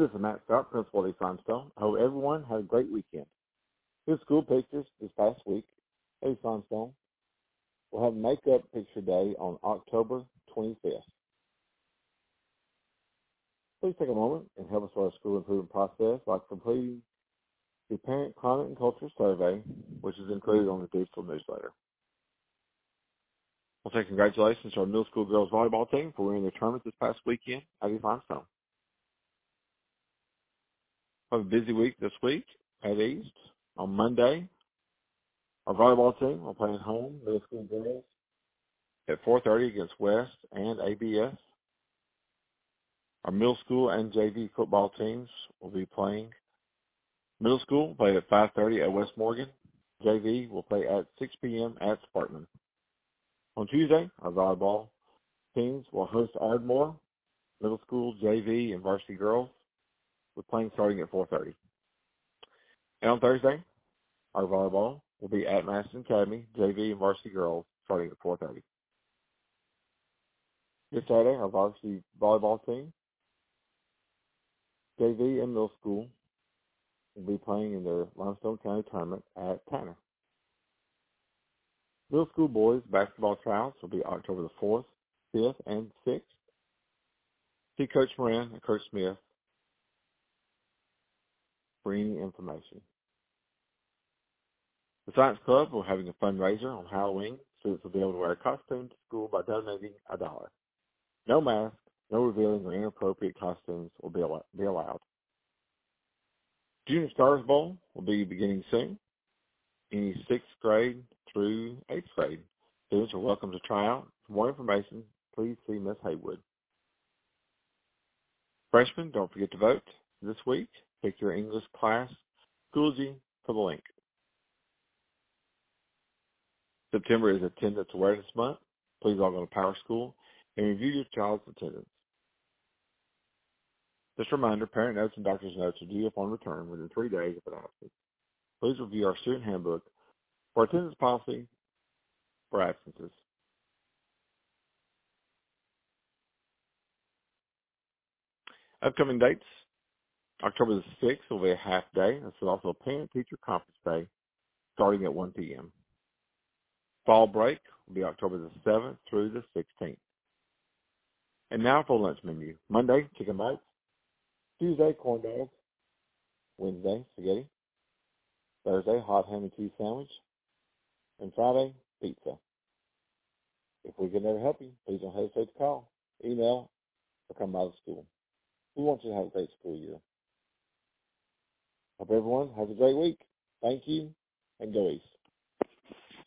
this is Matt Scott, Principal at East. I hope everyone had a great weekend. Here's school pictures this past week at East. We'll have Makeup Picture Day on October 25th. Please take a moment and help us with our school improvement process by completing the Parent Climate and Culture Survey, which is included on the digital newsletter. We'll say congratulations to our middle school girls volleyball team for winning the tournament this past weekend at East. Have a busy week this week at East. On Monday, our volleyball team will play at home, middle school girls, at 4.30 against West and ABS. Our middle school and JV football teams will be playing. Middle school play at 5.30 at West Morgan. JV will play at 6 p.m. at Sparkman. On Tuesday, our volleyball teams will host Ardmore, middle school, JV, and varsity girls, with playing starting at 4.30. And on Thursday, our volleyball will be at Madison Academy, JV, and varsity girls, starting at 4.30. This Saturday, our varsity volleyball team JV and middle school will be playing in their Limestone County tournament at Tanner. Middle school boys basketball trials will be October the 4th, 5th, and 6th. See Coach Moran and Coach Smith for any information. The Science Club will having a fundraiser on Halloween. Students will be able to wear a costume to school by donating a dollar. No mask, no revealing or inappropriate costumes will be, al- be allowed. Junior Scholars Bowl will be beginning soon. Any sixth grade through eighth grade students are welcome to try out. For more information, please see Miss Haywood. Freshmen, don't forget to vote this week. Pick your English class, Schoology, for the link. September is Attendance Awareness Month. Please log on to Power School and review your child's attendance. Just a reminder, parent notes and doctor's notes are due upon return within three days of an absence. Please review our student handbook for attendance policy for absences. Upcoming dates. October the 6th will be a half day. This is also a parent-teacher conference day starting at 1 p.m. Fall break will be October the 7th through the 16th. And now for lunch menu. Monday, chicken bites. Tuesday, corn dogs. Wednesday, spaghetti. Thursday, hot ham and cheese sandwich. And Friday, pizza. If we can ever help you, please don't hesitate to call, email, or come by the school. We want you to have a great school year. Hope everyone has a great week. Thank you, and go East.